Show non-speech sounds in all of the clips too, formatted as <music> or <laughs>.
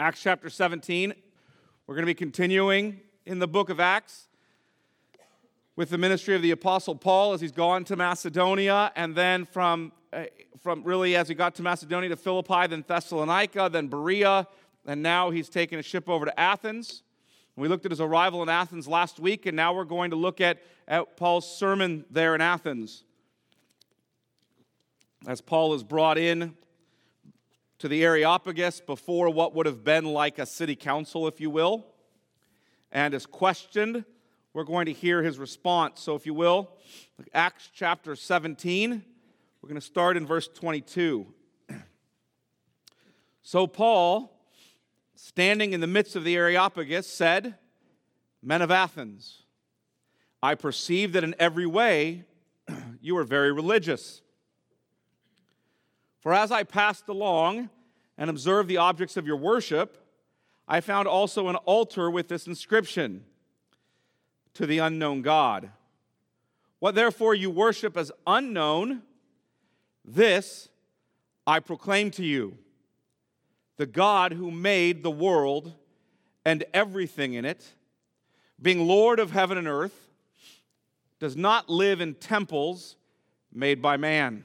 Acts chapter 17. We're going to be continuing in the book of Acts with the ministry of the Apostle Paul as he's gone to Macedonia, and then from, uh, from really as he got to Macedonia to Philippi, then Thessalonica, then Berea, and now he's taken a ship over to Athens. We looked at his arrival in Athens last week, and now we're going to look at, at Paul's sermon there in Athens. As Paul is brought in to the Areopagus before what would have been like a city council, if you will, and is questioned. We're going to hear his response. So, if you will, Acts chapter 17, we're going to start in verse 22. <clears throat> So, Paul, standing in the midst of the Areopagus, said, Men of Athens, I perceive that in every way <clears throat> you are very religious. For as I passed along and observed the objects of your worship, I found also an altar with this inscription To the unknown God. What therefore you worship as unknown, this I proclaim to you the God who made the world and everything in it, being Lord of heaven and earth, does not live in temples made by man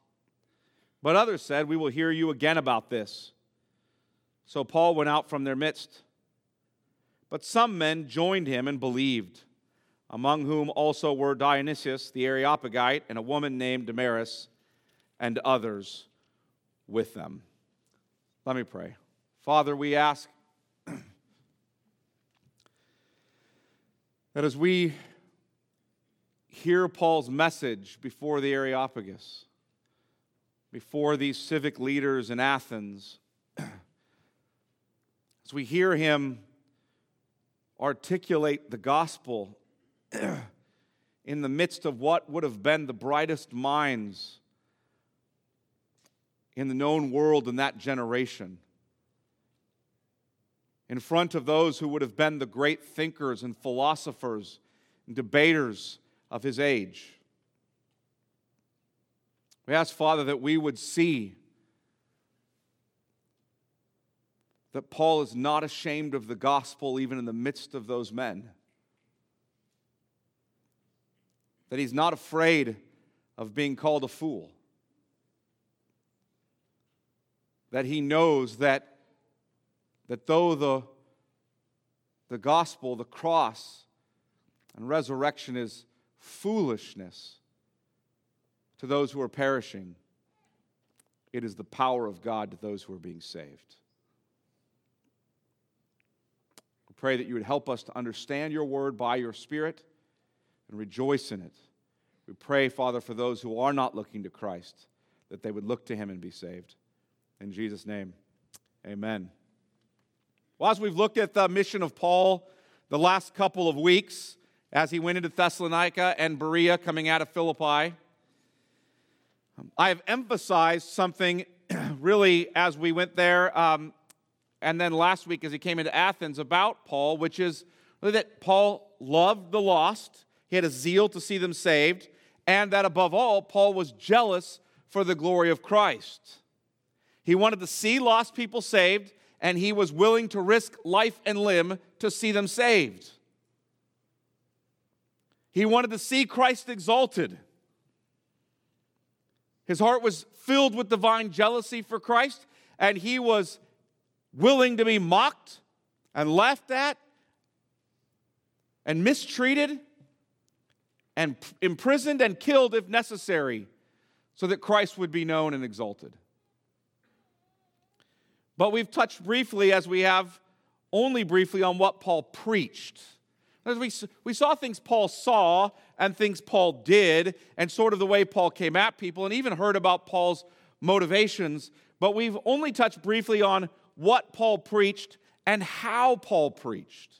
But others said, We will hear you again about this. So Paul went out from their midst. But some men joined him and believed, among whom also were Dionysius the Areopagite and a woman named Damaris, and others with them. Let me pray. Father, we ask that as we hear Paul's message before the Areopagus, before these civic leaders in Athens, <clears throat> as we hear him articulate the gospel <clears throat> in the midst of what would have been the brightest minds in the known world in that generation, in front of those who would have been the great thinkers and philosophers and debaters of his age. We ask, Father, that we would see that Paul is not ashamed of the gospel even in the midst of those men. That he's not afraid of being called a fool. That he knows that, that though the, the gospel, the cross, and resurrection is foolishness, to those who are perishing, it is the power of God to those who are being saved. We pray that you would help us to understand your word by your Spirit and rejoice in it. We pray, Father, for those who are not looking to Christ, that they would look to him and be saved. In Jesus' name, amen. Well, as we've looked at the mission of Paul the last couple of weeks, as he went into Thessalonica and Berea coming out of Philippi, I have emphasized something <clears throat> really as we went there. Um, and then last week as he came into Athens about Paul, which is that Paul loved the lost, he had a zeal to see them saved, and that above all, Paul was jealous for the glory of Christ. He wanted to see lost people saved, and he was willing to risk life and limb to see them saved. He wanted to see Christ exalted. His heart was filled with divine jealousy for Christ, and he was willing to be mocked and laughed at and mistreated and imprisoned and killed if necessary so that Christ would be known and exalted. But we've touched briefly, as we have only briefly, on what Paul preached. As We, we saw things Paul saw and things Paul did, and sort of the way Paul came at people, and even heard about Paul's motivations. But we've only touched briefly on what Paul preached and how Paul preached.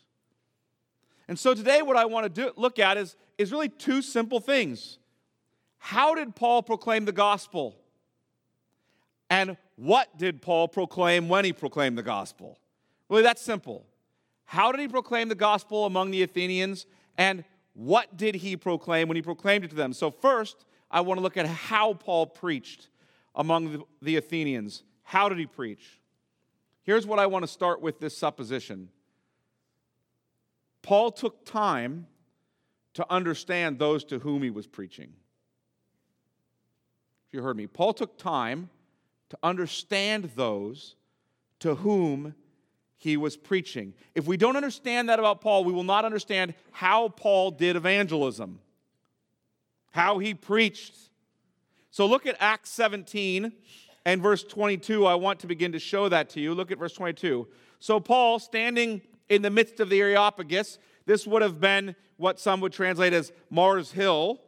And so today, what I want to do, look at is, is really two simple things. How did Paul proclaim the gospel? And what did Paul proclaim when he proclaimed the gospel? Really, that's simple. How did he proclaim the gospel among the Athenians? And what did he proclaim when he proclaimed it to them? So, first, I want to look at how Paul preached among the, the Athenians. How did he preach? Here's what I want to start with this supposition Paul took time to understand those to whom he was preaching. If you heard me, Paul took time to understand those to whom he was preaching. If we don't understand that about Paul, we will not understand how Paul did evangelism, how he preached. So look at Acts 17 and verse 22. I want to begin to show that to you. Look at verse 22. So, Paul, standing in the midst of the Areopagus, this would have been what some would translate as Mars Hill.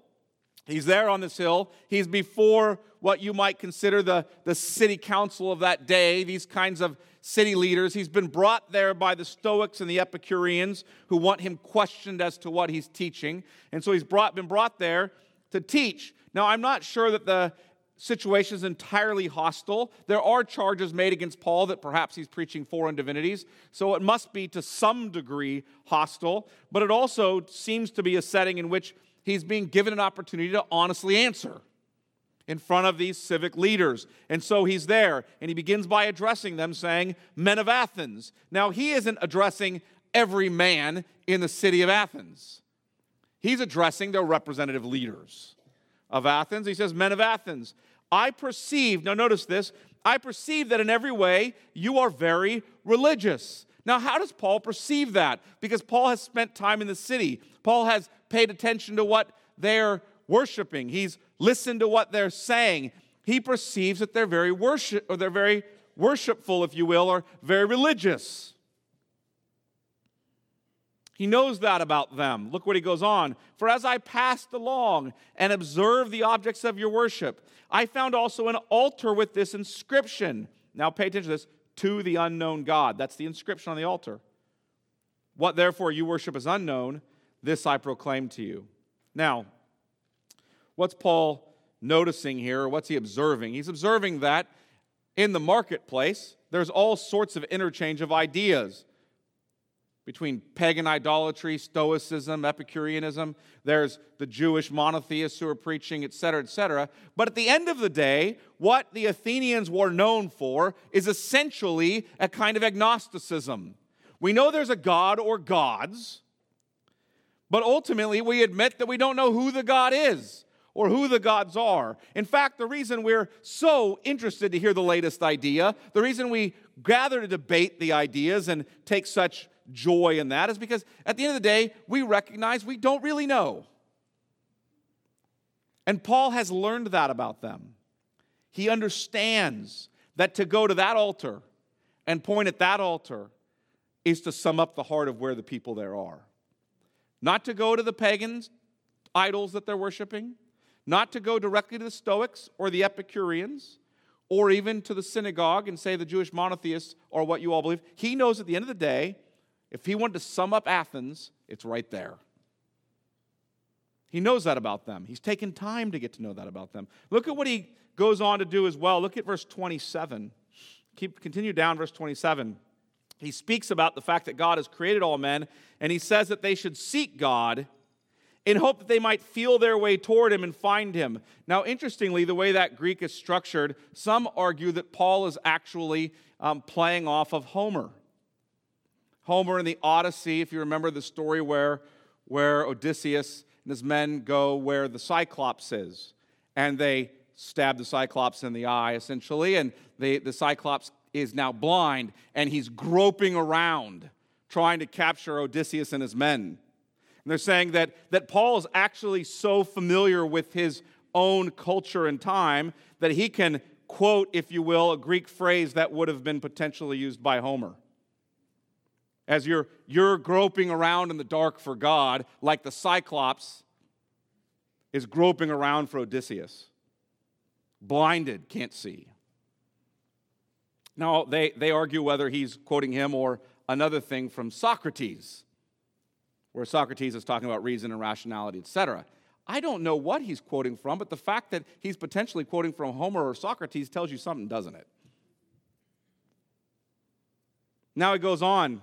He's there on this hill. He's before what you might consider the, the city council of that day, these kinds of city leaders. He's been brought there by the Stoics and the Epicureans who want him questioned as to what he's teaching. And so he's brought, been brought there to teach. Now, I'm not sure that the situation is entirely hostile. There are charges made against Paul that perhaps he's preaching foreign divinities, so it must be to some degree hostile, but it also seems to be a setting in which he's being given an opportunity to honestly answer in front of these civic leaders. And so he's there, and he begins by addressing them, saying, Men of Athens. Now, he isn't addressing every man in the city of Athens, he's addressing their representative leaders of Athens. He says, Men of Athens, I perceive, now notice this, I perceive that in every way you are very religious. Now, how does Paul perceive that? Because Paul has spent time in the city. Paul has paid attention to what they're worshiping. He's listened to what they're saying. He perceives that they're very worship or they're very worshipful, if you will, or very religious. He knows that about them. Look what he goes on. For as I passed along and observed the objects of your worship, I found also an altar with this inscription. Now pay attention to this to the unknown God. That's the inscription on the altar. What therefore you worship as unknown, this I proclaim to you. Now, what's Paul noticing here? What's he observing? He's observing that in the marketplace, there's all sorts of interchange of ideas between pagan idolatry, Stoicism, Epicureanism. There's the Jewish monotheists who are preaching, et cetera, et cetera. But at the end of the day, what the Athenians were known for is essentially a kind of agnosticism. We know there's a God or gods, but ultimately we admit that we don't know who the God is or who the gods are. In fact, the reason we're so interested to hear the latest idea, the reason we gather to debate the ideas and take such joy in that is because at the end of the day, we recognize we don't really know. And Paul has learned that about them. He understands that to go to that altar and point at that altar is to sum up the heart of where the people there are. Not to go to the pagans, idols that they're worshiping, not to go directly to the Stoics or the Epicureans, or even to the synagogue and say the Jewish monotheists are what you all believe. He knows at the end of the day, if he wanted to sum up Athens, it's right there. He knows that about them. He's taken time to get to know that about them. Look at what he goes on to do as well. Look at verse 27. Keep continue down verse 27. he speaks about the fact that God has created all men, and he says that they should seek God in hope that they might feel their way toward him and find him. Now, interestingly, the way that Greek is structured, some argue that Paul is actually um, playing off of Homer. Homer in the Odyssey, if you remember the story where, where Odysseus and his men go where the Cyclops is, and they stab the Cyclops in the eye, essentially, and they, the Cyclops is now blind and he's groping around trying to capture Odysseus and his men. And they're saying that, that Paul is actually so familiar with his own culture and time that he can quote, if you will, a Greek phrase that would have been potentially used by Homer. As you're, you're groping around in the dark for God, like the Cyclops is groping around for Odysseus. Blinded, can't see. Now, they, they argue whether he's quoting him or another thing from Socrates, where Socrates is talking about reason and rationality, etc. I don't know what he's quoting from, but the fact that he's potentially quoting from Homer or Socrates tells you something, doesn't it? Now it goes on.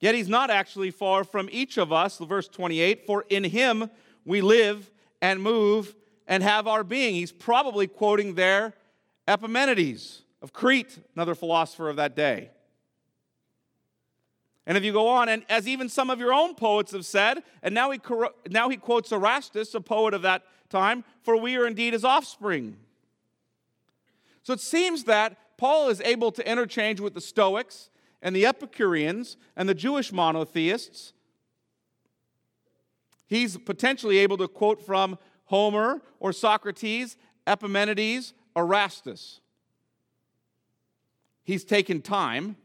Yet he's not actually far from each of us, verse 28, for in him we live and move and have our being. He's probably quoting there Epimenides of Crete, another philosopher of that day. And if you go on, and as even some of your own poets have said, and now he, now he quotes Aratus, a poet of that time, for we are indeed his offspring. So it seems that Paul is able to interchange with the Stoics and the Epicureans and the Jewish monotheists. He's potentially able to quote from Homer or Socrates, Epimenides, Aratus. He's taken time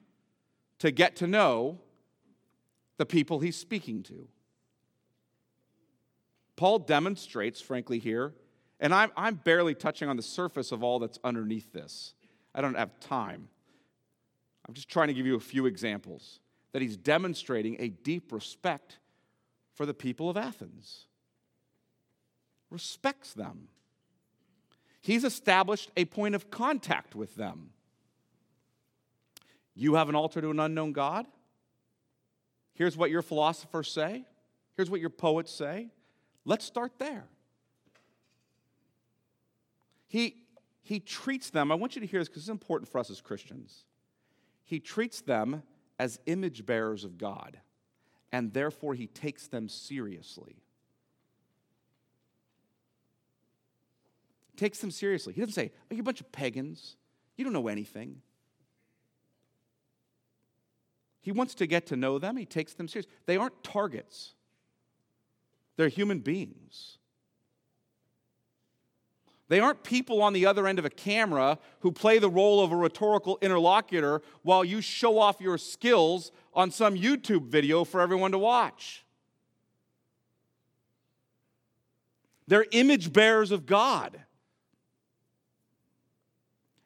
to get to know the people he's speaking to. Paul demonstrates, frankly, here, and I'm, I'm barely touching on the surface of all that's underneath this. I don't have time. I'm just trying to give you a few examples that he's demonstrating a deep respect for the people of Athens, respects them. He's established a point of contact with them. You have an altar to an unknown God? Here's what your philosophers say. Here's what your poets say. Let's start there. He, he treats them, I want you to hear this because it's important for us as Christians. He treats them as image bearers of God, and therefore he takes them seriously. takes them seriously. He doesn't say, Oh, you're a bunch of pagans. You don't know anything. He wants to get to know them. He takes them seriously. They aren't targets, they're human beings. They aren't people on the other end of a camera who play the role of a rhetorical interlocutor while you show off your skills on some YouTube video for everyone to watch. They're image bearers of God.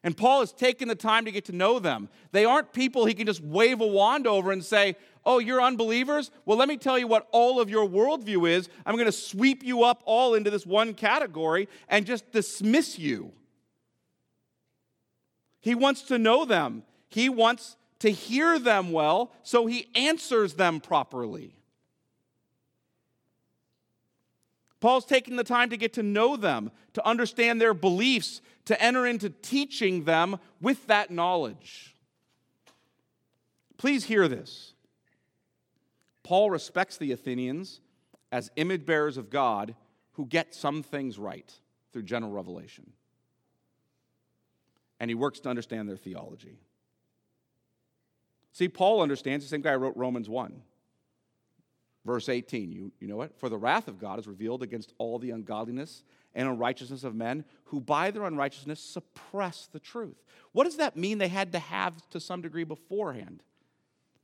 And Paul has taken the time to get to know them. They aren't people he can just wave a wand over and say, Oh, you're unbelievers? Well, let me tell you what all of your worldview is. I'm going to sweep you up all into this one category and just dismiss you. He wants to know them, he wants to hear them well, so he answers them properly. Paul's taking the time to get to know them, to understand their beliefs, to enter into teaching them with that knowledge. Please hear this. Paul respects the Athenians as image bearers of God who get some things right through general revelation. And he works to understand their theology. See, Paul understands, the same guy who wrote Romans 1. Verse 18, you, you know what? For the wrath of God is revealed against all the ungodliness and unrighteousness of men who by their unrighteousness suppress the truth. What does that mean they had to have to some degree beforehand?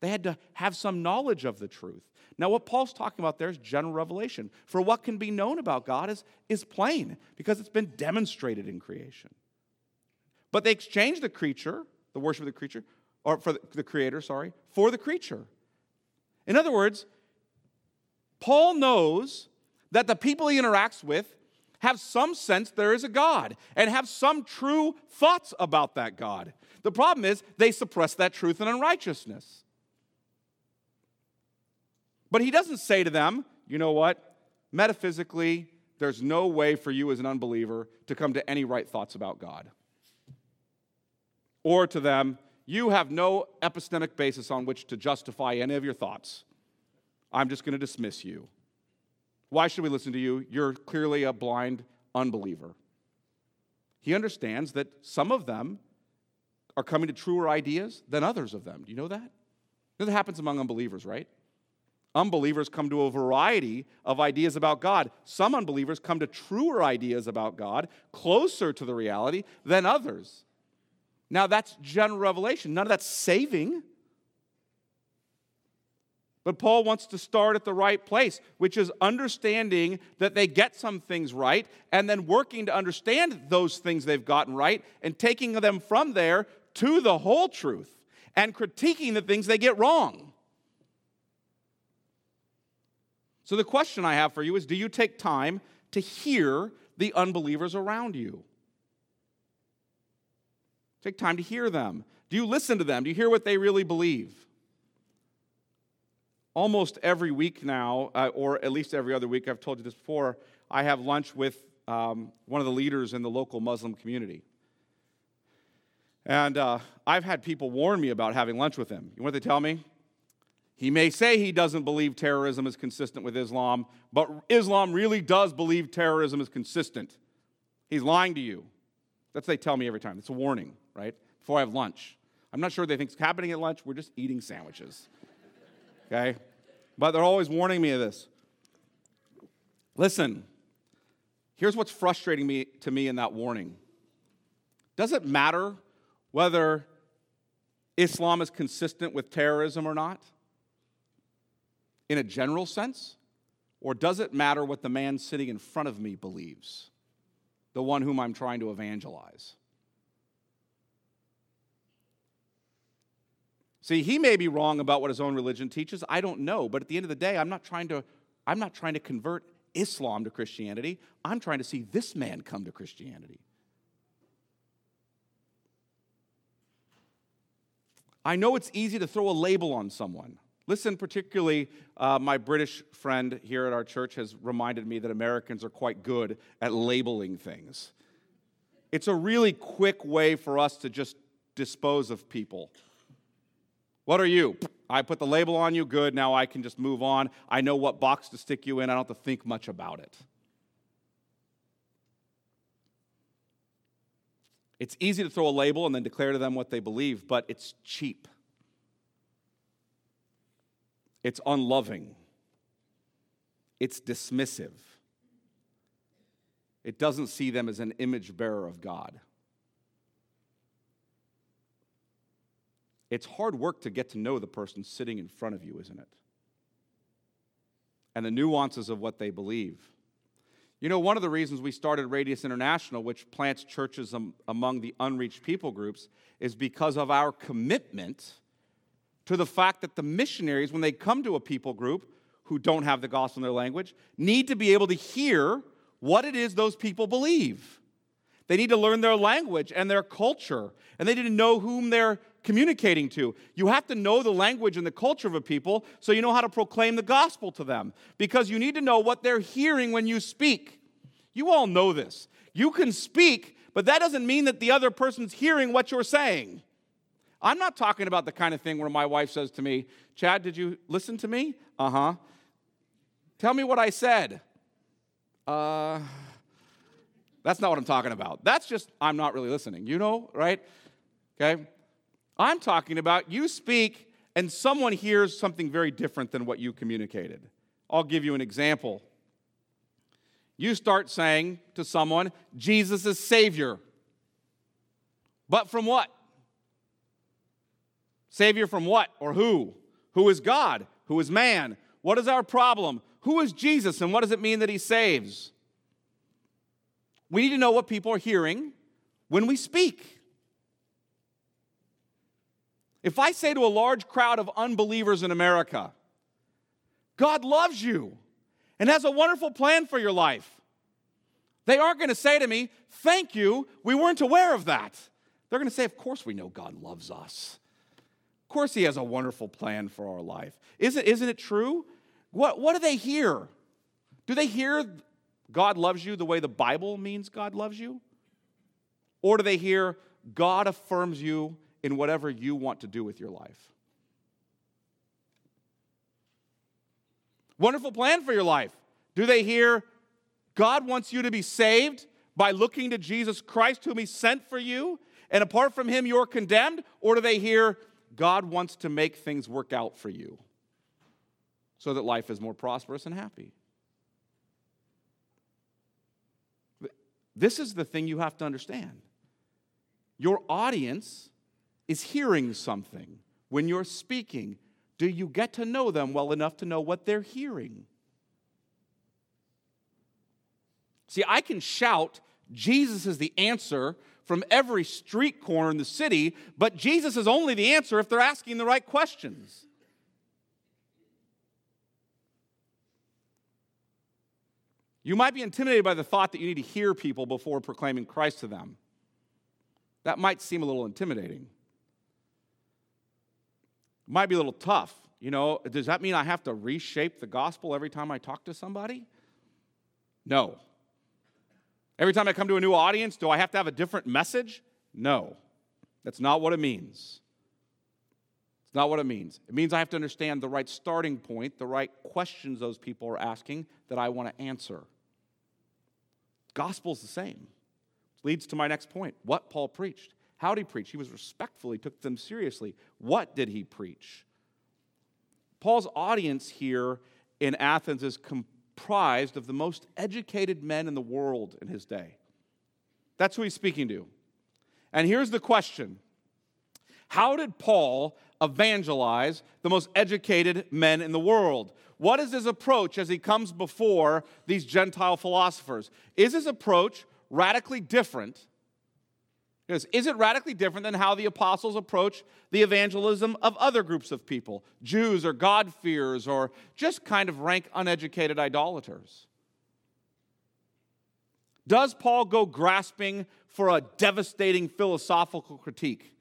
They had to have some knowledge of the truth. Now, what Paul's talking about there is general revelation. For what can be known about God is, is plain because it's been demonstrated in creation. But they exchanged the creature, the worship of the creature, or for the, the creator, sorry, for the creature. In other words, Paul knows that the people he interacts with have some sense there is a God and have some true thoughts about that God. The problem is they suppress that truth in unrighteousness. But he doesn't say to them, you know what? Metaphysically, there's no way for you as an unbeliever to come to any right thoughts about God. Or to them, you have no epistemic basis on which to justify any of your thoughts. I'm just going to dismiss you. Why should we listen to you? You're clearly a blind unbeliever. He understands that some of them are coming to truer ideas than others of them. Do you know that? That happens among unbelievers, right? Unbelievers come to a variety of ideas about God. Some unbelievers come to truer ideas about God, closer to the reality than others. Now, that's general revelation. None of that's saving. But Paul wants to start at the right place, which is understanding that they get some things right and then working to understand those things they've gotten right and taking them from there to the whole truth and critiquing the things they get wrong. So, the question I have for you is do you take time to hear the unbelievers around you? Take time to hear them. Do you listen to them? Do you hear what they really believe? Almost every week now, uh, or at least every other week, I've told you this before, I have lunch with um, one of the leaders in the local Muslim community. And uh, I've had people warn me about having lunch with him. You know what they tell me? He may say he doesn't believe terrorism is consistent with Islam, but Islam really does believe terrorism is consistent. He's lying to you. That's what they tell me every time. It's a warning, right? Before I have lunch. I'm not sure they think it's happening at lunch. We're just eating sandwiches. <laughs> Okay? But they're always warning me of this. Listen, here's what's frustrating me to me in that warning. Does it matter whether Islam is consistent with terrorism or not? In a general sense? Or does it matter what the man sitting in front of me believes? The one whom I'm trying to evangelize? See, he may be wrong about what his own religion teaches. I don't know. But at the end of the day, I'm not trying to, I'm not trying to convert Islam to Christianity. I'm trying to see this man come to Christianity. I know it's easy to throw a label on someone. Listen, particularly, uh, my British friend here at our church has reminded me that Americans are quite good at labeling things. It's a really quick way for us to just dispose of people. What are you? I put the label on you, good, now I can just move on. I know what box to stick you in, I don't have to think much about it. It's easy to throw a label and then declare to them what they believe, but it's cheap. It's unloving. It's dismissive. It doesn't see them as an image bearer of God. It's hard work to get to know the person sitting in front of you, isn't it? And the nuances of what they believe. You know, one of the reasons we started Radius International, which plants churches among the unreached people groups, is because of our commitment to the fact that the missionaries, when they come to a people group who don't have the gospel in their language, need to be able to hear what it is those people believe. They need to learn their language and their culture, and they need to know whom they're communicating to. You have to know the language and the culture of a people so you know how to proclaim the gospel to them because you need to know what they're hearing when you speak. You all know this. You can speak, but that doesn't mean that the other person's hearing what you're saying. I'm not talking about the kind of thing where my wife says to me, Chad, did you listen to me? Uh huh. Tell me what I said. Uh, that's not what I'm talking about. That's just, I'm not really listening. You know, right? Okay? I'm talking about you speak and someone hears something very different than what you communicated. I'll give you an example. You start saying to someone, Jesus is Savior. But from what? Savior from what or who? Who is God? Who is man? What is our problem? Who is Jesus and what does it mean that he saves? We need to know what people are hearing when we speak. If I say to a large crowd of unbelievers in America, God loves you and has a wonderful plan for your life, they aren't going to say to me, Thank you, we weren't aware of that. They're going to say, Of course, we know God loves us. Of course, He has a wonderful plan for our life. Isn't, isn't it true? What, what do they hear? Do they hear God loves you the way the Bible means God loves you? Or do they hear God affirms you in whatever you want to do with your life? Wonderful plan for your life. Do they hear God wants you to be saved by looking to Jesus Christ, whom He sent for you, and apart from Him, you're condemned? Or do they hear God wants to make things work out for you so that life is more prosperous and happy? This is the thing you have to understand. Your audience is hearing something when you're speaking. Do you get to know them well enough to know what they're hearing? See, I can shout, Jesus is the answer from every street corner in the city, but Jesus is only the answer if they're asking the right questions. You might be intimidated by the thought that you need to hear people before proclaiming Christ to them. That might seem a little intimidating. Might be a little tough. You know, does that mean I have to reshape the gospel every time I talk to somebody? No. Every time I come to a new audience, do I have to have a different message? No. That's not what it means. It's not what it means. It means I have to understand the right starting point, the right questions those people are asking that I want to answer. Gospel's the same. Leads to my next point. What Paul preached. How did he preach? He was respectful, he took them seriously. What did he preach? Paul's audience here in Athens is comprised of the most educated men in the world in his day. That's who he's speaking to. And here's the question How did Paul evangelize the most educated men in the world? What is his approach as he comes before these Gentile philosophers? Is his approach radically different? Is, is it radically different than how the apostles approach the evangelism of other groups of people, Jews or God-fearers or just kind of rank uneducated idolaters? Does Paul go grasping for a devastating philosophical critique?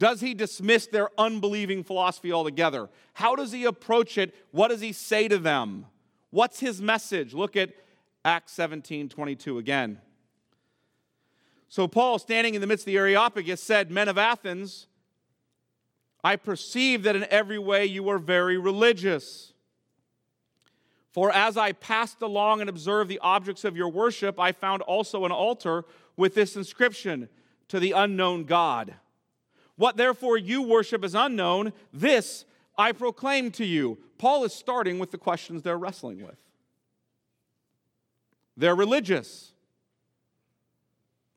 Does he dismiss their unbelieving philosophy altogether? How does he approach it? What does he say to them? What's his message? Look at Acts 17 22 again. So, Paul, standing in the midst of the Areopagus, said, Men of Athens, I perceive that in every way you are very religious. For as I passed along and observed the objects of your worship, I found also an altar with this inscription to the unknown God. What therefore you worship as unknown, this I proclaim to you. Paul is starting with the questions they're wrestling with. They're religious,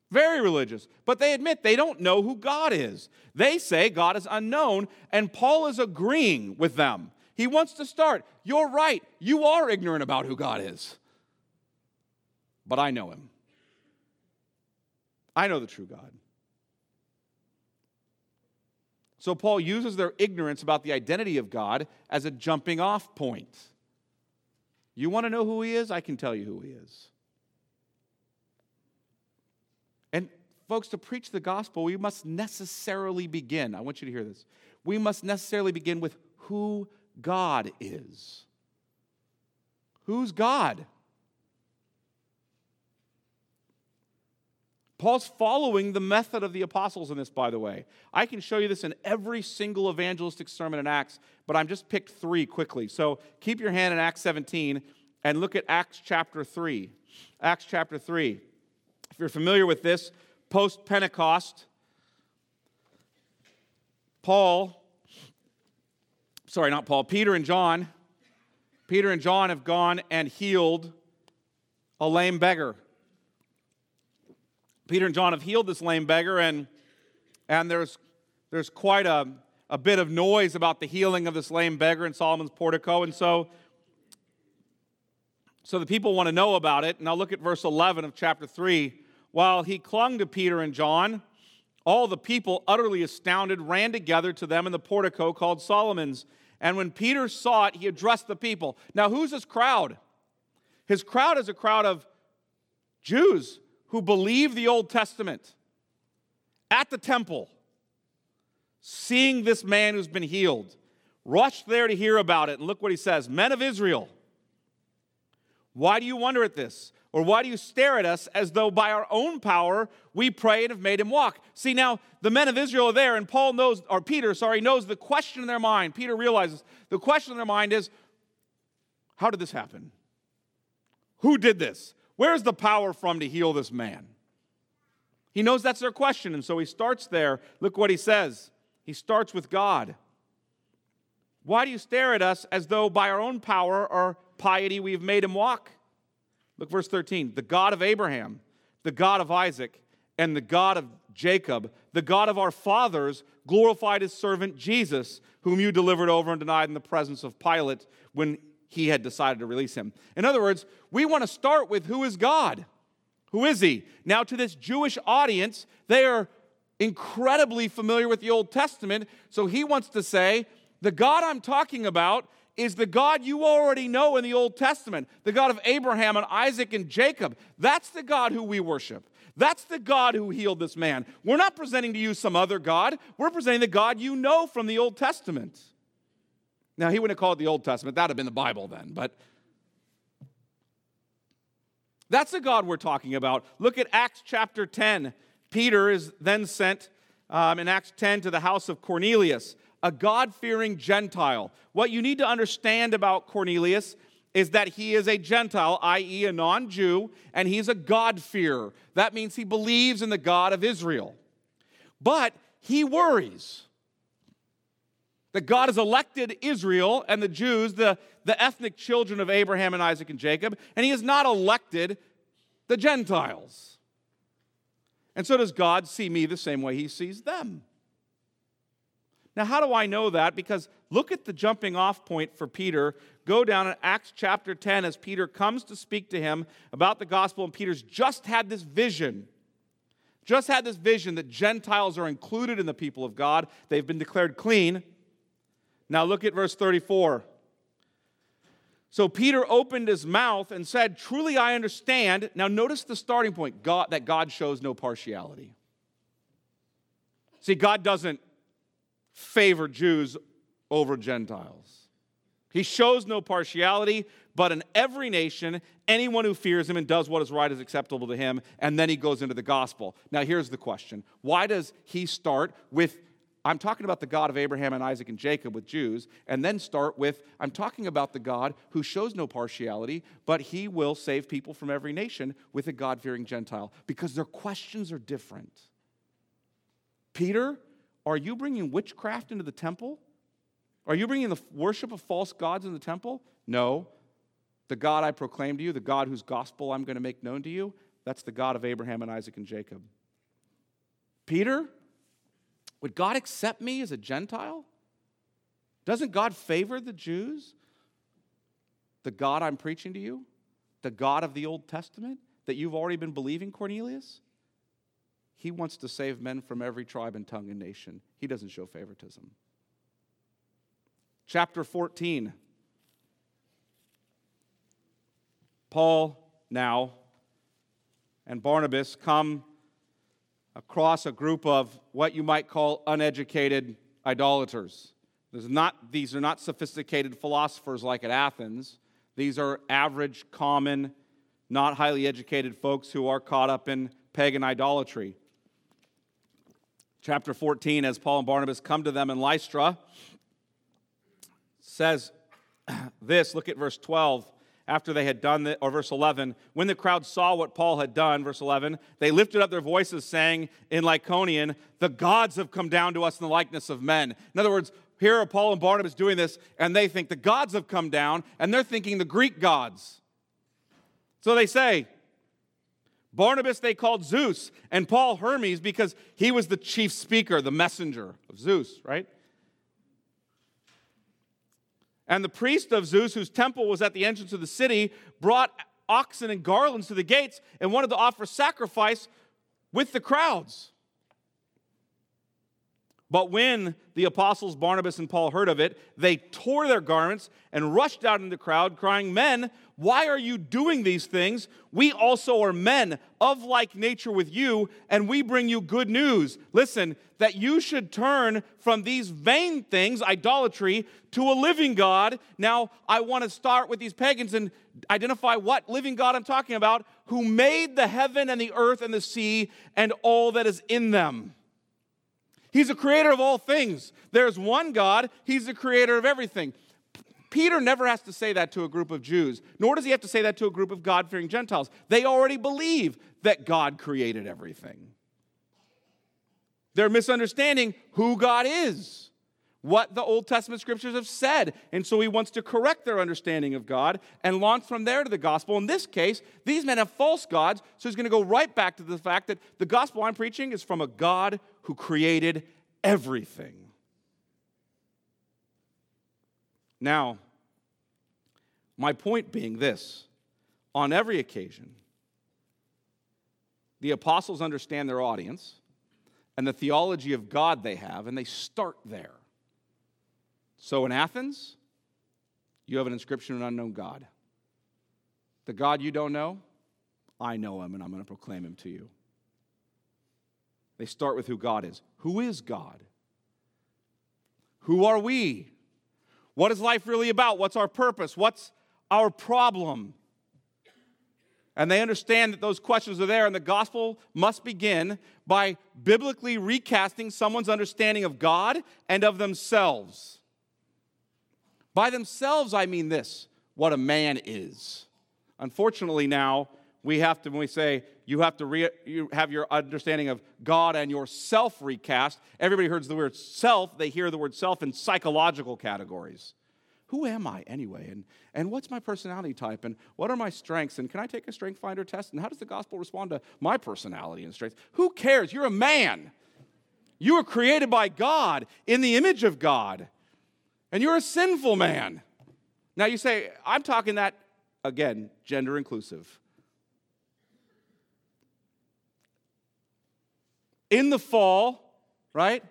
very religious, but they admit they don't know who God is. They say God is unknown, and Paul is agreeing with them. He wants to start. You're right, you are ignorant about who God is, but I know him. I know the true God. So Paul uses their ignorance about the identity of God as a jumping off point. You want to know who he is? I can tell you who he is. And folks, to preach the gospel, we must necessarily begin. I want you to hear this. We must necessarily begin with who God is. Who's God? Paul's following the method of the apostles in this, by the way. I can show you this in every single evangelistic sermon in Acts, but I'm just picked three quickly. So keep your hand in Acts 17 and look at Acts chapter 3. Acts chapter 3. If you're familiar with this, post Pentecost, Paul, sorry, not Paul, Peter and John, Peter and John have gone and healed a lame beggar. Peter and John have healed this lame beggar, and, and there's, there's quite a, a bit of noise about the healing of this lame beggar in Solomon's portico. And so, so the people want to know about it. Now look at verse 11 of chapter 3. While he clung to Peter and John, all the people, utterly astounded, ran together to them in the portico called Solomon's. And when Peter saw it, he addressed the people. Now, who's his crowd? His crowd is a crowd of Jews who believe the Old Testament. at the temple, seeing this man who's been healed, rushed there to hear about it. And look what he says Men of Israel, why do you wonder at this? Or why do you stare at us as though by our own power we pray and have made him walk? See, now the men of Israel are there, and Paul knows, or Peter, sorry, knows the question in their mind. Peter realizes the question in their mind is how did this happen? Who did this? Where's the power from to heal this man? He knows that's their question, and so he starts there. Look what he says. He starts with God. Why do you stare at us as though by our own power or piety we have made him walk? Look, verse 13. The God of Abraham, the God of Isaac, and the God of Jacob, the God of our fathers, glorified his servant Jesus, whom you delivered over and denied in the presence of Pilate when he had decided to release him. In other words, we want to start with who is God? Who is he? Now, to this Jewish audience, they are incredibly familiar with the Old Testament, so he wants to say, the God I'm talking about is the God you already know in the Old Testament, the God of Abraham and Isaac and Jacob. That's the God who we worship. That's the God who healed this man. We're not presenting to you some other God, we're presenting the God you know from the Old Testament. Now, he wouldn't have called it the Old Testament, that would have been the Bible then, but that's the God we're talking about. Look at Acts chapter 10. Peter is then sent um, in Acts 10 to the house of Cornelius a God fearing Gentile. What you need to understand about Cornelius is that he is a Gentile, i.e., a non Jew, and he's a God-fearer. That means he believes in the God of Israel. But he worries that God has elected Israel and the Jews, the, the ethnic children of Abraham and Isaac and Jacob, and he has not elected the Gentiles. And so does God see me the same way he sees them. Now, how do I know that? Because look at the jumping off point for Peter. Go down in Acts chapter 10 as Peter comes to speak to him about the gospel, and Peter's just had this vision. Just had this vision that Gentiles are included in the people of God. They've been declared clean. Now, look at verse 34. So Peter opened his mouth and said, Truly I understand. Now, notice the starting point God, that God shows no partiality. See, God doesn't favor Jews over Gentiles. He shows no partiality, but in every nation, anyone who fears him and does what is right is acceptable to him. And then he goes into the gospel. Now, here's the question Why does he start with, I'm talking about the God of Abraham and Isaac and Jacob with Jews, and then start with, I'm talking about the God who shows no partiality, but he will save people from every nation with a God fearing Gentile? Because their questions are different. Peter are you bringing witchcraft into the temple? Are you bringing the worship of false gods in the temple? No. The God I proclaim to you, the God whose gospel I'm going to make known to you, that's the God of Abraham and Isaac and Jacob. Peter, would God accept me as a Gentile? Doesn't God favor the Jews? The God I'm preaching to you? The God of the Old Testament that you've already been believing, Cornelius? He wants to save men from every tribe and tongue and nation. He doesn't show favoritism. Chapter 14. Paul now and Barnabas come across a group of what you might call uneducated idolaters. Not, these are not sophisticated philosophers like at Athens. These are average, common, not highly educated folks who are caught up in pagan idolatry chapter 14, as Paul and Barnabas come to them in Lystra, says <clears throat> this look at verse 12 after they had done it, or verse 11, when the crowd saw what Paul had done, verse 11, they lifted up their voices, saying in Lycaonian, The gods have come down to us in the likeness of men. In other words, here are Paul and Barnabas doing this, and they think the gods have come down, and they're thinking the Greek gods. So they say, Barnabas they called Zeus, and Paul Hermes because he was the chief speaker, the messenger of Zeus, right? And the priest of Zeus, whose temple was at the entrance of the city, brought oxen and garlands to the gates and wanted to offer sacrifice with the crowds. But when the apostles Barnabas and Paul heard of it, they tore their garments and rushed out in the crowd, crying, Men, why are you doing these things? We also are men of like nature with you, and we bring you good news. Listen, that you should turn from these vain things, idolatry, to a living God. Now, I want to start with these pagans and identify what living God I'm talking about, who made the heaven and the earth and the sea and all that is in them. He's the creator of all things. There's one God, He's the creator of everything. Peter never has to say that to a group of Jews, nor does he have to say that to a group of God fearing Gentiles. They already believe that God created everything. They're misunderstanding who God is, what the Old Testament scriptures have said. And so he wants to correct their understanding of God and launch from there to the gospel. In this case, these men have false gods, so he's going to go right back to the fact that the gospel I'm preaching is from a God who created everything. Now, my point being this on every occasion, the apostles understand their audience and the theology of God they have, and they start there. So in Athens, you have an inscription of an unknown God. The God you don't know, I know him, and I'm going to proclaim him to you. They start with who God is. Who is God? Who are we? What is life really about? What's our purpose? What's our problem? And they understand that those questions are there, and the gospel must begin by biblically recasting someone's understanding of God and of themselves. By themselves, I mean this what a man is. Unfortunately, now, we have to, when we say you have to re, you have your understanding of God and yourself recast, everybody hears the word self, they hear the word self in psychological categories. Who am I anyway? And, and what's my personality type? And what are my strengths? And can I take a strength finder test? And how does the gospel respond to my personality and strengths? Who cares? You're a man. You were created by God in the image of God. And you're a sinful man. Now you say, I'm talking that, again, gender inclusive. In the fall, right?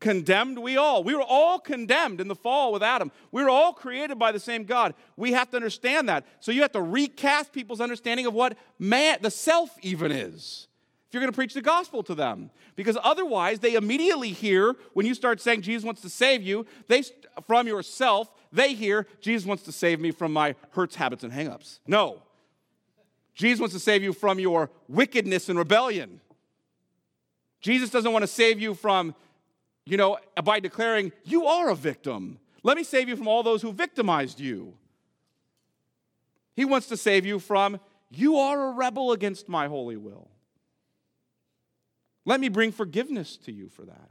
Condemned we all. We were all condemned in the fall with Adam. We were all created by the same God. We have to understand that. So you have to recast people's understanding of what man, the self even is. If you're going to preach the gospel to them, because otherwise they immediately hear when you start saying Jesus wants to save you, they from yourself, they hear Jesus wants to save me from my hurts, habits, and hangups. No, Jesus wants to save you from your wickedness and rebellion. Jesus doesn't want to save you from, you know, by declaring, you are a victim. Let me save you from all those who victimized you. He wants to save you from, you are a rebel against my holy will. Let me bring forgiveness to you for that.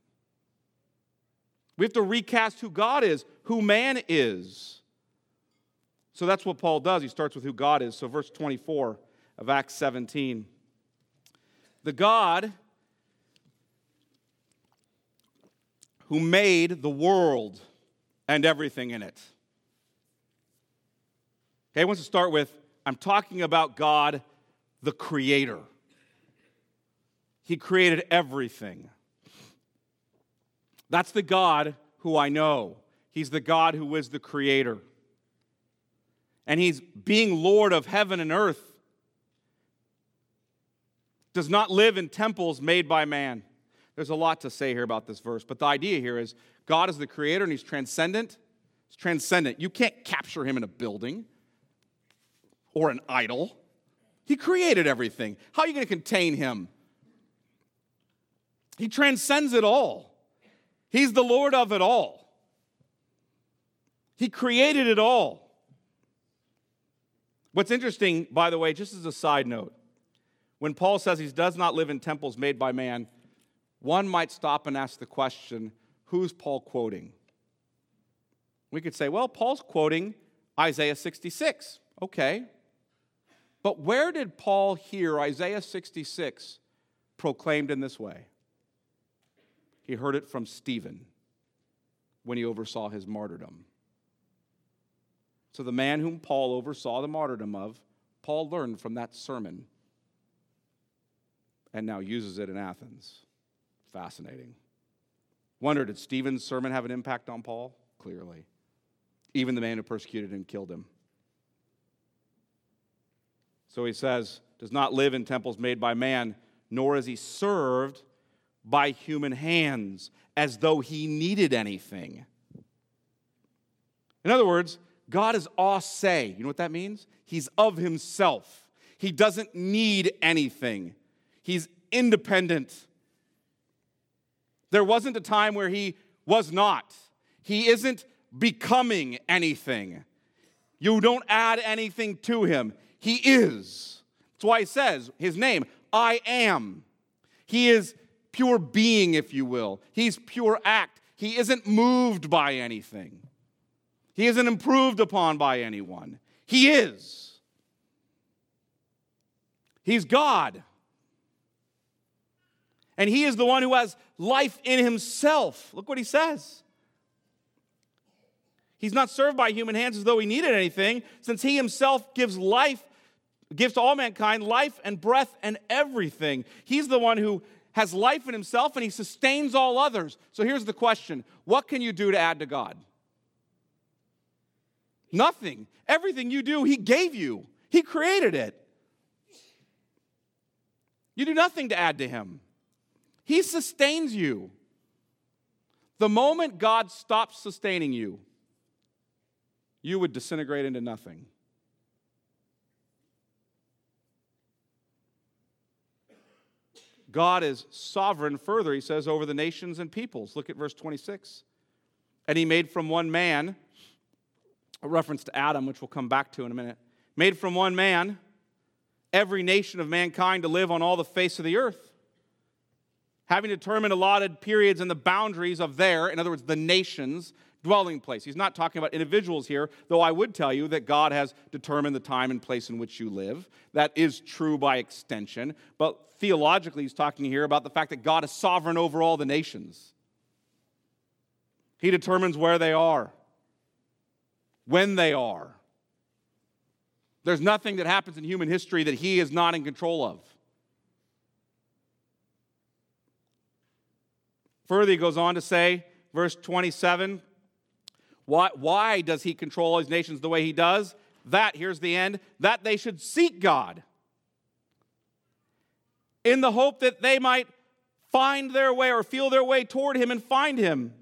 We have to recast who God is, who man is. So that's what Paul does. He starts with who God is. So, verse 24 of Acts 17. The God who made the world and everything in it. Okay, I want to start with I'm talking about God, the Creator. He created everything. That's the God who I know. He's the God who is the Creator. And He's being Lord of heaven and earth does not live in temples made by man. There's a lot to say here about this verse, but the idea here is God is the creator and he's transcendent. He's transcendent. You can't capture him in a building or an idol. He created everything. How are you going to contain him? He transcends it all. He's the Lord of it all. He created it all. What's interesting, by the way, just as a side note, when Paul says he does not live in temples made by man, one might stop and ask the question who's Paul quoting? We could say, well, Paul's quoting Isaiah 66. Okay. But where did Paul hear Isaiah 66 proclaimed in this way? He heard it from Stephen when he oversaw his martyrdom. So, the man whom Paul oversaw the martyrdom of, Paul learned from that sermon and now uses it in Athens Fascinating. Wonder, did Stephen's sermon have an impact on Paul? Clearly. Even the man who persecuted and killed him. So he says, does not live in temples made by man, nor is he served by human hands as though he needed anything. In other words, God is a se. You know what that means? He's of himself. He doesn't need anything. He's independent. There wasn't a time where he was not. He isn't becoming anything. You don't add anything to him. He is. That's why he says his name, I am. He is pure being, if you will. He's pure act. He isn't moved by anything. He isn't improved upon by anyone. He is. He's God. And He is the one who has life in Himself. Look what He says. He's not served by human hands as though He needed anything, since He Himself gives life, gives to all mankind life and breath and everything. He's the one who has life in Himself and He sustains all others. So here's the question What can you do to add to God? Nothing. Everything you do, He gave you, He created it. You do nothing to add to Him, He sustains you. The moment God stops sustaining you, you would disintegrate into nothing. God is sovereign further, he says, over the nations and peoples. Look at verse 26. And he made from one man a reference to Adam, which we'll come back to in a minute, made from one man every nation of mankind to live on all the face of the earth. Having determined allotted periods and the boundaries of their, in other words, the nation's dwelling place. He's not talking about individuals here, though I would tell you that God has determined the time and place in which you live. That is true by extension. But theologically, he's talking here about the fact that God is sovereign over all the nations. He determines where they are when they are. There's nothing that happens in human history that he is not in control of. Further, he goes on to say, verse 27, why, why does he control his nations the way he does? That, here's the end, that they should seek God in the hope that they might find their way or feel their way toward him and find him.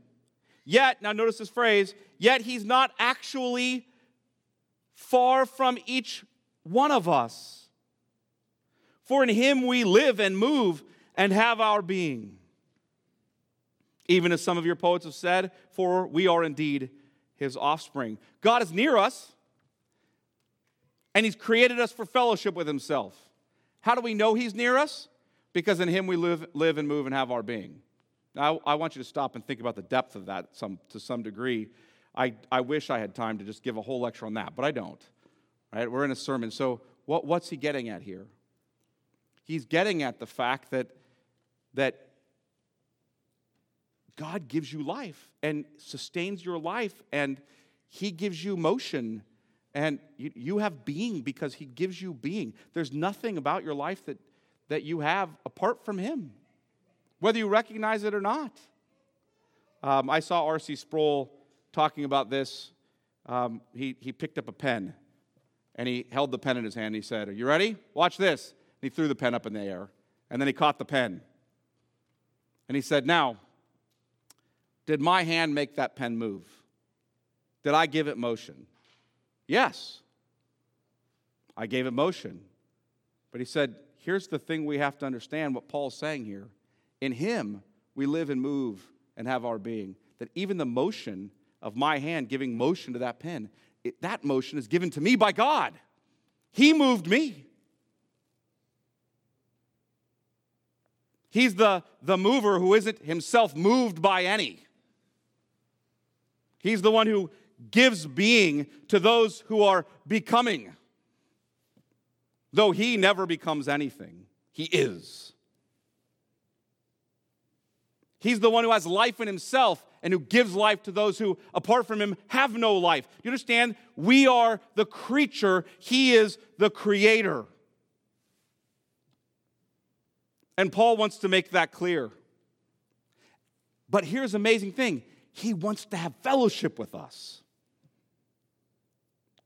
Yet, now notice this phrase, yet he's not actually far from each one of us. For in him we live and move and have our being. Even as some of your poets have said, for we are indeed his offspring. God is near us, and he's created us for fellowship with himself. How do we know he's near us? Because in him we live, live and move and have our being. Now, I, want you to stop and think about the depth of that some, to some degree. I, I wish I had time to just give a whole lecture on that, but I don't. Right? We're in a sermon. So, what, what's he getting at here? He's getting at the fact that, that God gives you life and sustains your life, and He gives you motion, and you, you have being because He gives you being. There's nothing about your life that, that you have apart from Him whether you recognize it or not. Um, I saw R.C. Sproul talking about this. Um, he, he picked up a pen and he held the pen in his hand. He said, Are you ready? Watch this. And he threw the pen up in the air and then he caught the pen. And he said, Now, did my hand make that pen move? Did I give it motion? Yes. I gave it motion. But he said, Here's the thing we have to understand what Paul's saying here. In Him, we live and move and have our being. That even the motion of my hand giving motion to that pen, it, that motion is given to me by God. He moved me. He's the, the mover who isn't himself moved by any. He's the one who gives being to those who are becoming. Though he never becomes anything, he is. He's the one who has life in himself and who gives life to those who, apart from him, have no life. You understand? We are the creature, he is the creator. And Paul wants to make that clear. But here's the amazing thing He wants to have fellowship with us.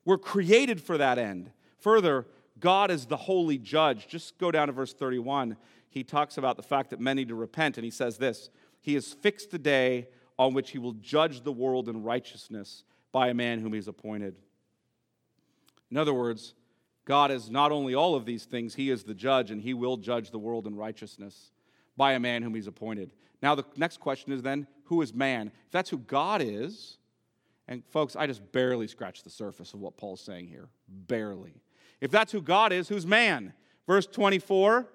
We're created for that end. Further, God is the holy judge. Just go down to verse 31. He talks about the fact that men need to repent, and he says this He has fixed the day on which he will judge the world in righteousness by a man whom he's appointed. In other words, God is not only all of these things, he is the judge, and he will judge the world in righteousness by a man whom he's appointed. Now, the next question is then, who is man? If that's who God is, and folks, I just barely scratched the surface of what Paul's saying here. Barely. If that's who God is, who's man? Verse 24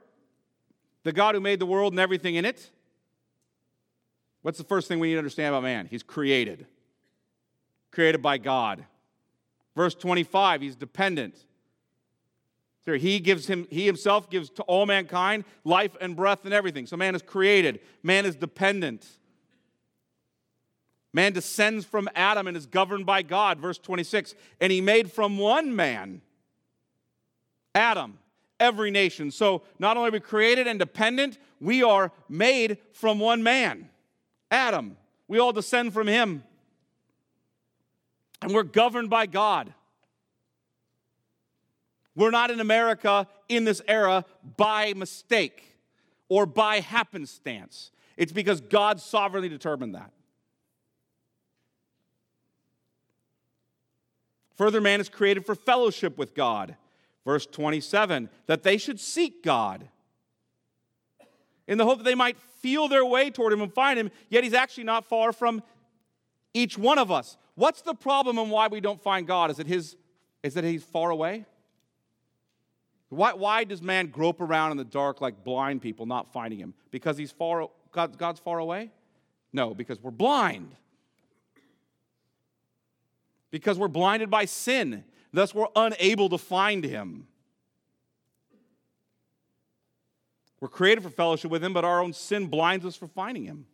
the God who made the world and everything in it. What's the first thing we need to understand about man? He's created, created by God. Verse 25, he's dependent. He gives him, he himself gives to all mankind life and breath and everything. So man is created, man is dependent. Man descends from Adam and is governed by God. Verse 26, and he made from one man, Adam, every nation. So not only are we created and dependent, we are made from one man, Adam. We all descend from him. And we're governed by God. We're not in America in this era by mistake or by happenstance. It's because God sovereignly determined that. Further, man is created for fellowship with God. Verse 27 that they should seek God in the hope that they might feel their way toward Him and find Him, yet He's actually not far from each one of us. What's the problem and why we don't find God? Is it, his, is it He's far away? Why, why does man grope around in the dark like blind people, not finding him? Because he's far, God, God's far away? No, because we're blind. Because we're blinded by sin. Thus, we're unable to find him. We're created for fellowship with him, but our own sin blinds us from finding him.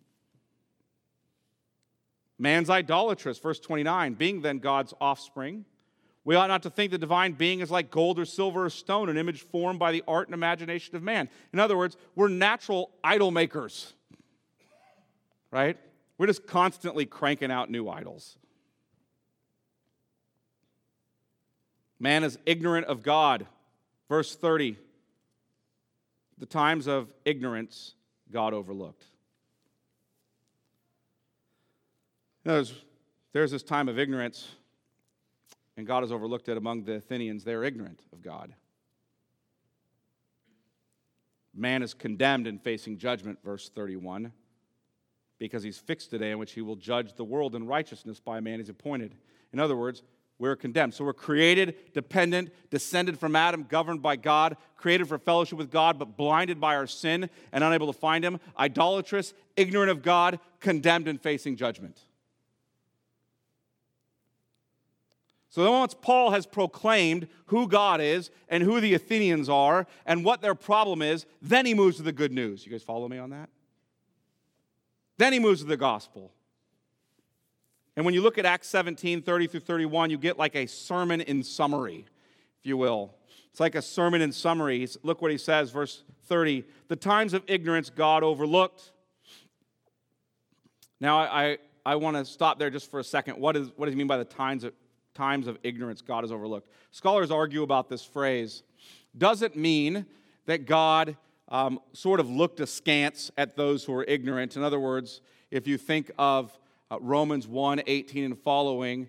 Man's idolatrous, verse 29, being then God's offspring we ought not to think the divine being is like gold or silver or stone, an image formed by the art and imagination of man. In other words, we're natural idol makers, right? We're just constantly cranking out new idols. Man is ignorant of God. Verse 30 the times of ignorance God overlooked. There's, there's this time of ignorance and God has overlooked it among the Athenians. They're ignorant of God. Man is condemned and facing judgment, verse 31, because he's fixed a day in which he will judge the world in righteousness by a man he's appointed. In other words, we're condemned. So we're created, dependent, descended from Adam, governed by God, created for fellowship with God, but blinded by our sin and unable to find Him, idolatrous, ignorant of God, condemned and facing judgment. So once Paul has proclaimed who God is and who the Athenians are and what their problem is, then he moves to the good news. You guys follow me on that? Then he moves to the gospel. And when you look at Acts 17 30 through 31, you get like a sermon in summary, if you will. It's like a sermon in summary. Look what he says, verse 30. The times of ignorance God overlooked. Now, I, I, I want to stop there just for a second. What, is, what does he mean by the times of times of ignorance God has overlooked. Scholars argue about this phrase. Does it mean that God um, sort of looked askance at those who are ignorant? In other words, if you think of uh, Romans 1 18 and following,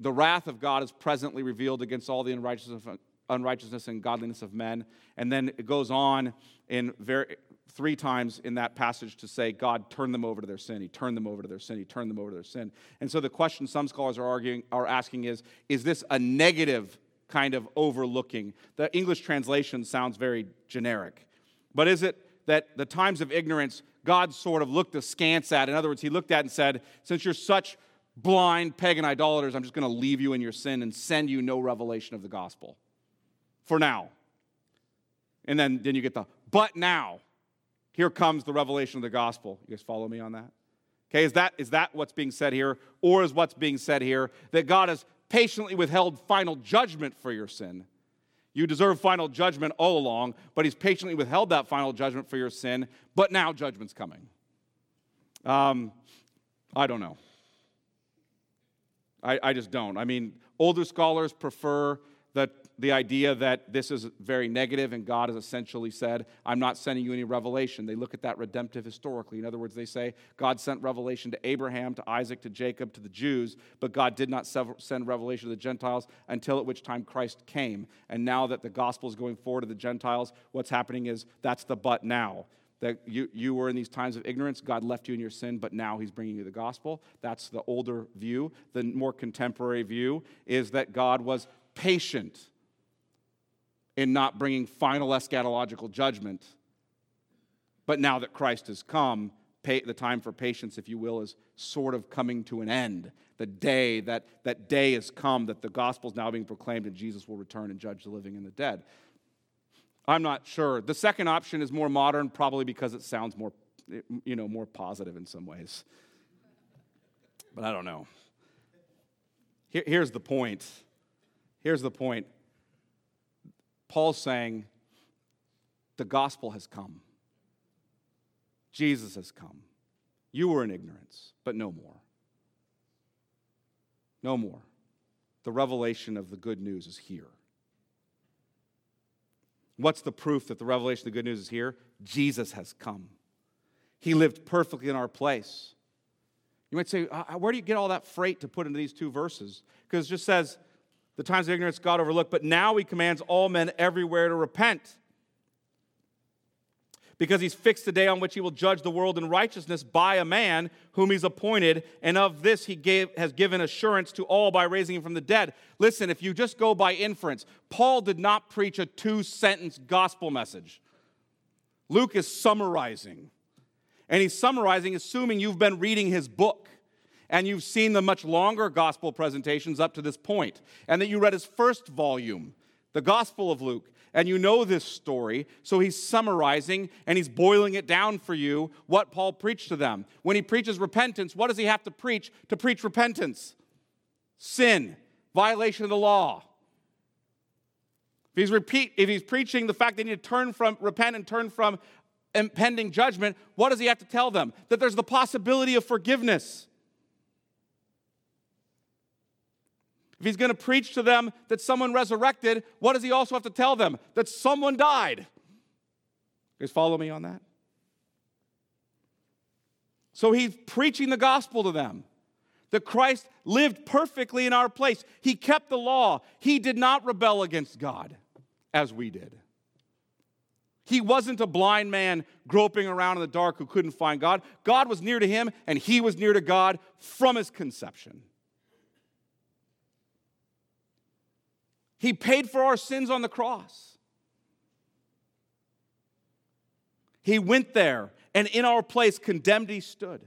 the wrath of God is presently revealed against all the unrighteousness and godliness of men. And then it goes on in very, three times in that passage to say God turned them over to their sin. He turned them over to their sin. He turned them over to their sin. And so the question some scholars are arguing are asking is is this a negative kind of overlooking? The English translation sounds very generic. But is it that the times of ignorance God sort of looked askance at? In other words, he looked at and said, since you're such blind pagan idolaters, I'm just going to leave you in your sin and send you no revelation of the gospel for now. And then, then you get the but now here comes the revelation of the gospel. You guys follow me on that? Okay, is that, is that what's being said here? Or is what's being said here that God has patiently withheld final judgment for your sin? You deserve final judgment all along, but He's patiently withheld that final judgment for your sin, but now judgment's coming. Um, I don't know. I, I just don't. I mean, older scholars prefer that the idea that this is very negative and God has essentially said, I'm not sending you any revelation. They look at that redemptive historically. In other words, they say God sent revelation to Abraham, to Isaac, to Jacob, to the Jews, but God did not send revelation to the Gentiles until at which time Christ came. And now that the gospel is going forward to the Gentiles, what's happening is that's the but now that you, you were in these times of ignorance. God left you in your sin, but now He's bringing you the gospel. That's the older view. The more contemporary view is that God was patient in not bringing final eschatological judgment. But now that Christ has come, the time for patience, if you will, is sort of coming to an end. The day, that, that day has come that the gospel is now being proclaimed and Jesus will return and judge the living and the dead. I'm not sure. The second option is more modern, probably because it sounds more, you know, more positive in some ways. But I don't know. Here, here's the point. Here's the point. Paul's saying, the gospel has come. Jesus has come. You were in ignorance, but no more. No more. The revelation of the good news is here. What's the proof that the revelation of the good news is here? Jesus has come. He lived perfectly in our place. You might say, uh, where do you get all that freight to put into these two verses? Because it just says, the times of ignorance God overlooked, but now he commands all men everywhere to repent because he's fixed the day on which he will judge the world in righteousness by a man whom he's appointed, and of this he gave, has given assurance to all by raising him from the dead. Listen, if you just go by inference, Paul did not preach a two sentence gospel message. Luke is summarizing, and he's summarizing assuming you've been reading his book and you've seen the much longer gospel presentations up to this point, and that you read his first volume, the Gospel of Luke, and you know this story. So he's summarizing and he's boiling it down for you what Paul preached to them. When he preaches repentance, what does he have to preach to preach repentance? Sin, violation of the law. If he's, repeat, if he's preaching the fact they need to turn from, repent and turn from impending judgment, what does he have to tell them? That there's the possibility of forgiveness. If he's going to preach to them that someone resurrected, what does he also have to tell them? That someone died. You guys follow me on that? So he's preaching the gospel to them that Christ lived perfectly in our place. He kept the law. He did not rebel against God as we did. He wasn't a blind man groping around in the dark who couldn't find God. God was near to him, and he was near to God from his conception. He paid for our sins on the cross. He went there, and in our place, condemned, he stood.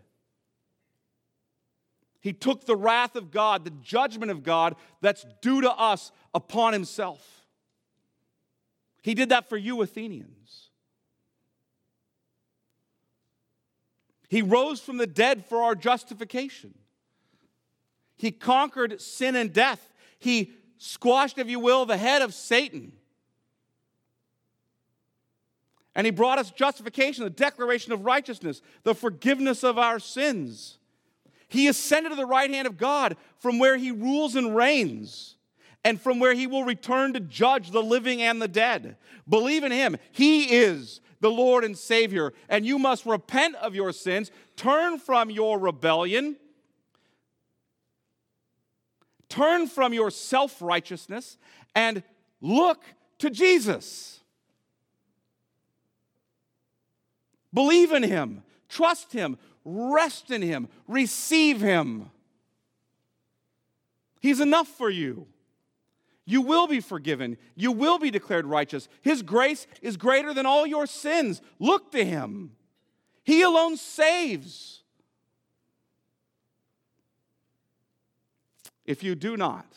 He took the wrath of God, the judgment of God that's due to us upon himself. He did that for you, Athenians. He rose from the dead for our justification. He conquered sin and death. He squashed, if you will, the head of Satan. And he brought us justification, the declaration of righteousness, the forgiveness of our sins. He ascended to the right hand of God from where he rules and reigns and from where he will return to judge the living and the dead. Believe in him. He is the Lord and Savior, and you must repent of your sins, turn from your rebellion Turn from your self righteousness and look to Jesus. Believe in Him, trust Him, rest in Him, receive Him. He's enough for you. You will be forgiven. You will be declared righteous. His grace is greater than all your sins. Look to Him. He alone saves. If you do not,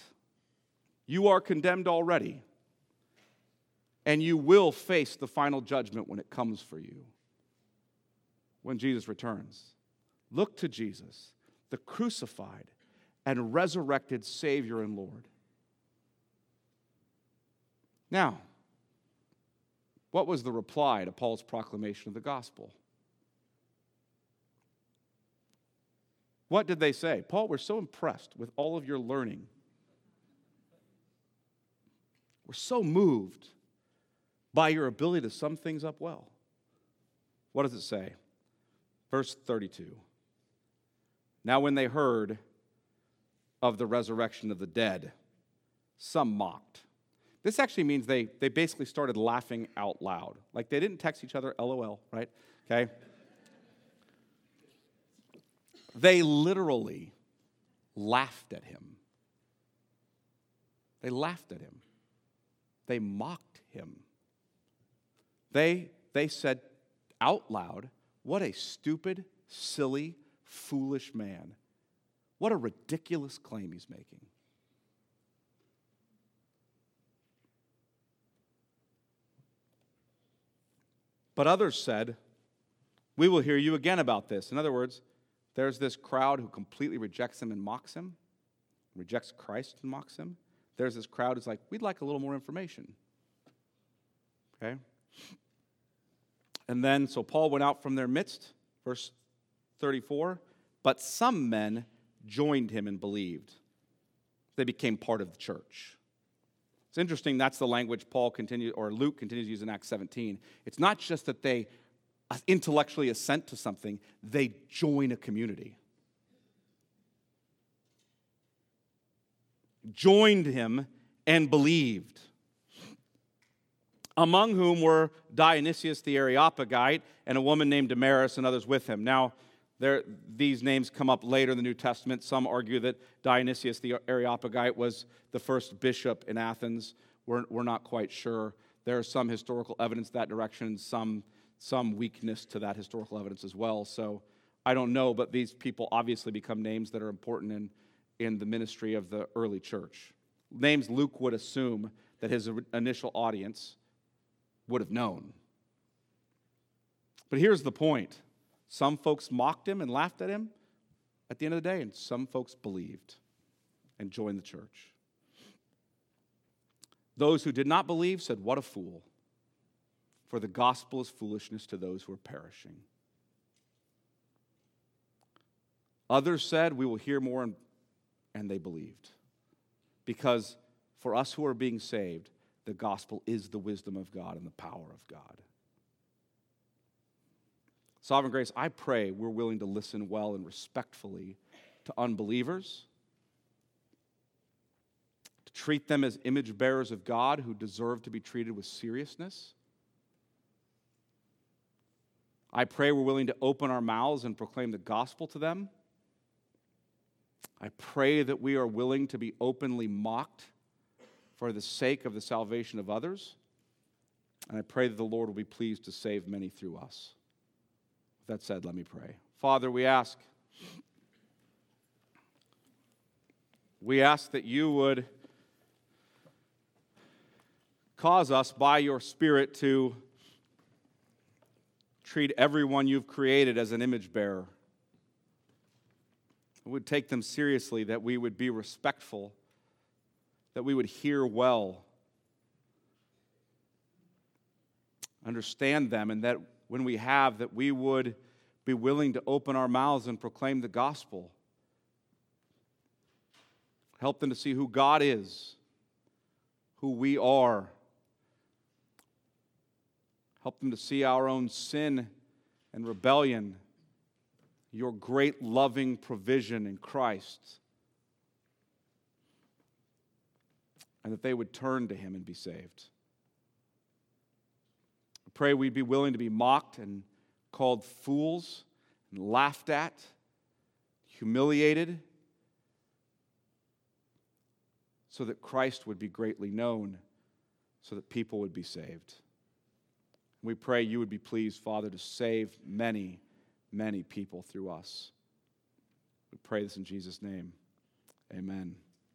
you are condemned already, and you will face the final judgment when it comes for you, when Jesus returns. Look to Jesus, the crucified and resurrected Savior and Lord. Now, what was the reply to Paul's proclamation of the gospel? What did they say? Paul, we're so impressed with all of your learning. We're so moved by your ability to sum things up well. What does it say? Verse 32. Now, when they heard of the resurrection of the dead, some mocked. This actually means they, they basically started laughing out loud. Like they didn't text each other, LOL, right? Okay? They literally laughed at him. They laughed at him. They mocked him. They, they said out loud, What a stupid, silly, foolish man. What a ridiculous claim he's making. But others said, We will hear you again about this. In other words, there's this crowd who completely rejects him and mocks him, rejects Christ and mocks him. There's this crowd who's like, We'd like a little more information. Okay? And then, so Paul went out from their midst, verse 34, but some men joined him and believed. They became part of the church. It's interesting, that's the language Paul continues, or Luke continues to use in Acts 17. It's not just that they intellectually assent to something, they join a community. Joined him and believed. Among whom were Dionysius the Areopagite and a woman named Damaris and others with him. Now, there, these names come up later in the New Testament. Some argue that Dionysius the Areopagite was the first bishop in Athens. We're, we're not quite sure. There is some historical evidence that direction, some, some weakness to that historical evidence as well. So I don't know, but these people obviously become names that are important in, in the ministry of the early church. Names Luke would assume that his initial audience would have known. But here's the point some folks mocked him and laughed at him at the end of the day, and some folks believed and joined the church. Those who did not believe said, What a fool! For the gospel is foolishness to those who are perishing. Others said, We will hear more, and, they believed. Because for us who are being saved, the gospel is the wisdom of God and the power of God. Sovereign Grace, I pray we're willing to listen well and respectfully to unbelievers, to treat them as image bearers of God who deserve to be treated with seriousness. I pray we're willing to open our mouths and proclaim the gospel to them. I pray that we are willing to be openly mocked for the sake of the salvation of others. And I pray that the Lord will be pleased to save many through us that said, let me pray. Father, we ask, we ask that you would cause us by your Spirit to treat everyone you've created as an image bearer. We would take them seriously, that we would be respectful, that we would hear well, understand them, and that when we have, that we would be willing to open our mouths and proclaim the gospel. Help them to see who God is, who we are. Help them to see our own sin and rebellion, your great loving provision in Christ, and that they would turn to Him and be saved. I pray we'd be willing to be mocked and called fools and laughed at, humiliated, so that Christ would be greatly known, so that people would be saved. We pray you would be pleased, Father, to save many, many people through us. We pray this in Jesus' name. Amen.